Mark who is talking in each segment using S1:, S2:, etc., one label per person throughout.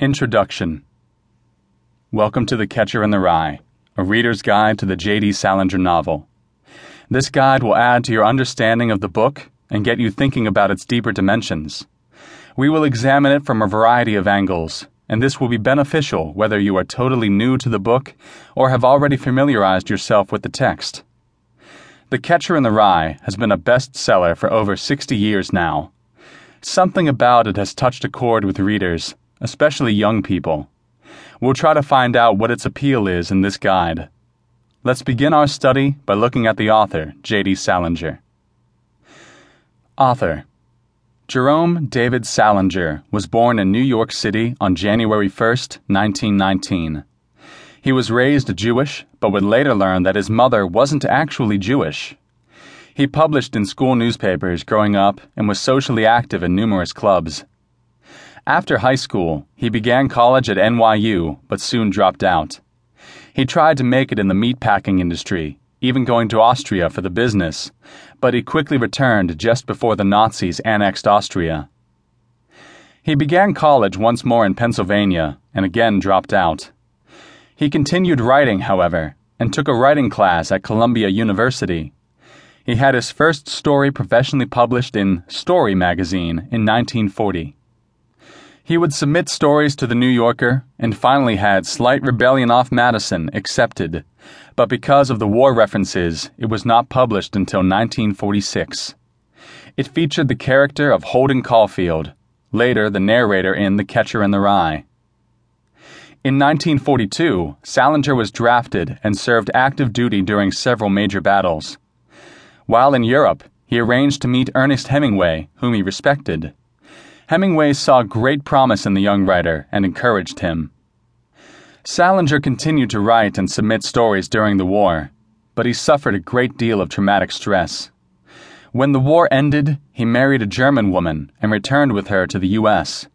S1: Introduction Welcome to The Catcher in the Rye, a reader's guide to the J.D. Salinger novel. This guide will add to your understanding of the book and get you thinking about its deeper dimensions. We will examine it from a variety of angles, and this will be beneficial whether you are totally new to the book or have already familiarized yourself with the text. The Catcher in the Rye has been a bestseller for over 60 years now. Something about it has touched a chord with readers, especially young people. We'll try to find out what its appeal is in this guide. Let's begin our study by looking at the author, J.D. Salinger. Author Jerome David Salinger was born in New York City on January 1, 1919. He was raised Jewish, but would later learn that his mother wasn't actually Jewish. He published in school newspapers growing up and was socially active in numerous clubs. After high school, he began college at NYU, but soon dropped out. He tried to make it in the meatpacking industry, even going to Austria for the business, but he quickly returned just before the Nazis annexed Austria. He began college once more in Pennsylvania and again dropped out. He continued writing, however, and took a writing class at Columbia University. He had his first story professionally published in Story magazine in 1940. He would submit stories to the New Yorker and finally had Slight Rebellion Off Madison accepted, but because of the war references, it was not published until 1946. It featured the character of Holden Caulfield, later the narrator in The Catcher in the Rye. In 1942, Salinger was drafted and served active duty during several major battles. While in Europe, he arranged to meet Ernest Hemingway, whom he respected. Hemingway saw great promise in the young writer and encouraged him. Salinger continued to write and submit stories during the war, but he suffered a great deal of traumatic stress. When the war ended, he married a German woman and returned with her to the U.S.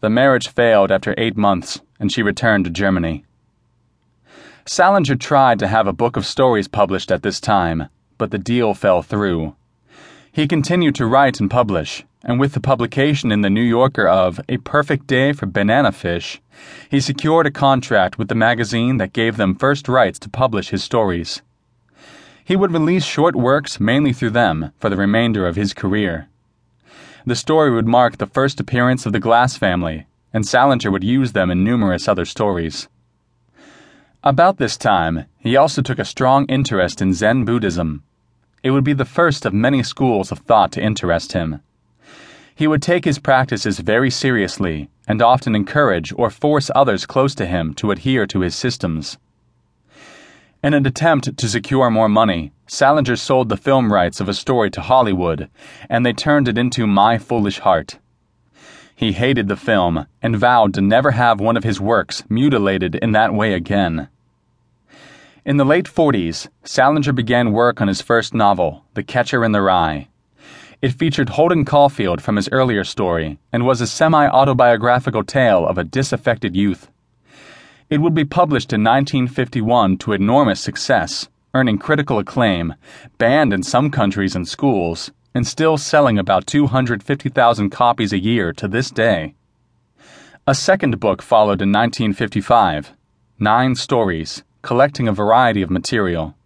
S1: The marriage failed after eight months, and she returned to Germany. Salinger tried to have a book of stories published at this time, but the deal fell through. He continued to write and publish, and with the publication in the New Yorker of A Perfect Day for Bananafish, he secured a contract with the magazine that gave them first rights to publish his stories. He would release short works mainly through them for the remainder of his career. The story would mark the first appearance of the Glass family, and Salinger would use them in numerous other stories. About this time, he also took a strong interest in Zen Buddhism. It would be the first of many schools of thought to interest him. He would take his practices very seriously and often encourage or force others close to him to adhere to his systems. In an attempt to secure more money, Salinger sold the film rights of a story to Hollywood, and they turned it into My Foolish Heart. He hated the film and vowed to never have one of his works mutilated in that way again. In the late 40s, Salinger began work on his first novel, The Catcher in the Rye. It featured Holden Caulfield from his earlier story and was a semi autobiographical tale of a disaffected youth. It would be published in 1951 to enormous success, earning critical acclaim, banned in some countries and schools, and still selling about 250,000 copies a year to this day. A second book followed in 1955 Nine Stories, collecting a variety of material.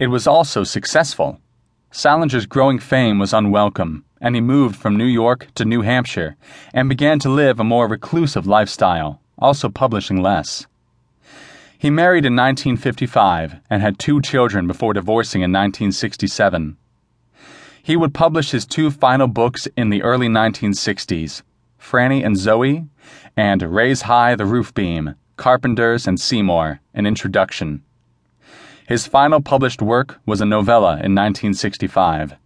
S1: It was also successful Salinger's growing fame was unwelcome, and he moved from New York to New Hampshire and began to live a more reclusive lifestyle, also publishing less. He married in 1955 and had two children before divorcing in 1967. He would publish his two final books in the early 1960s Franny and Zooey, and Raise High the Roof Beam Carpenters and Seymour, an introduction. His final published work was a novella in 1965.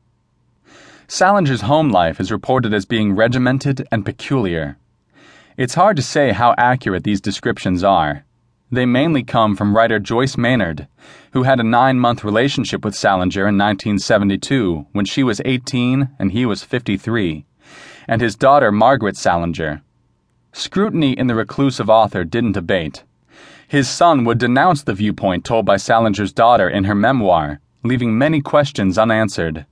S1: Salinger's home life is reported as being regimented and peculiar. It's hard to say how accurate these descriptions are. They mainly come from writer Joyce Maynard, who had a nine month relationship with Salinger in 1972 when she was 18 and he was 53, and his daughter Margaret Salinger. Scrutiny in the reclusive author didn't abate. His son would denounce the viewpoint told by Salinger's daughter in her memoir, leaving many questions unanswered.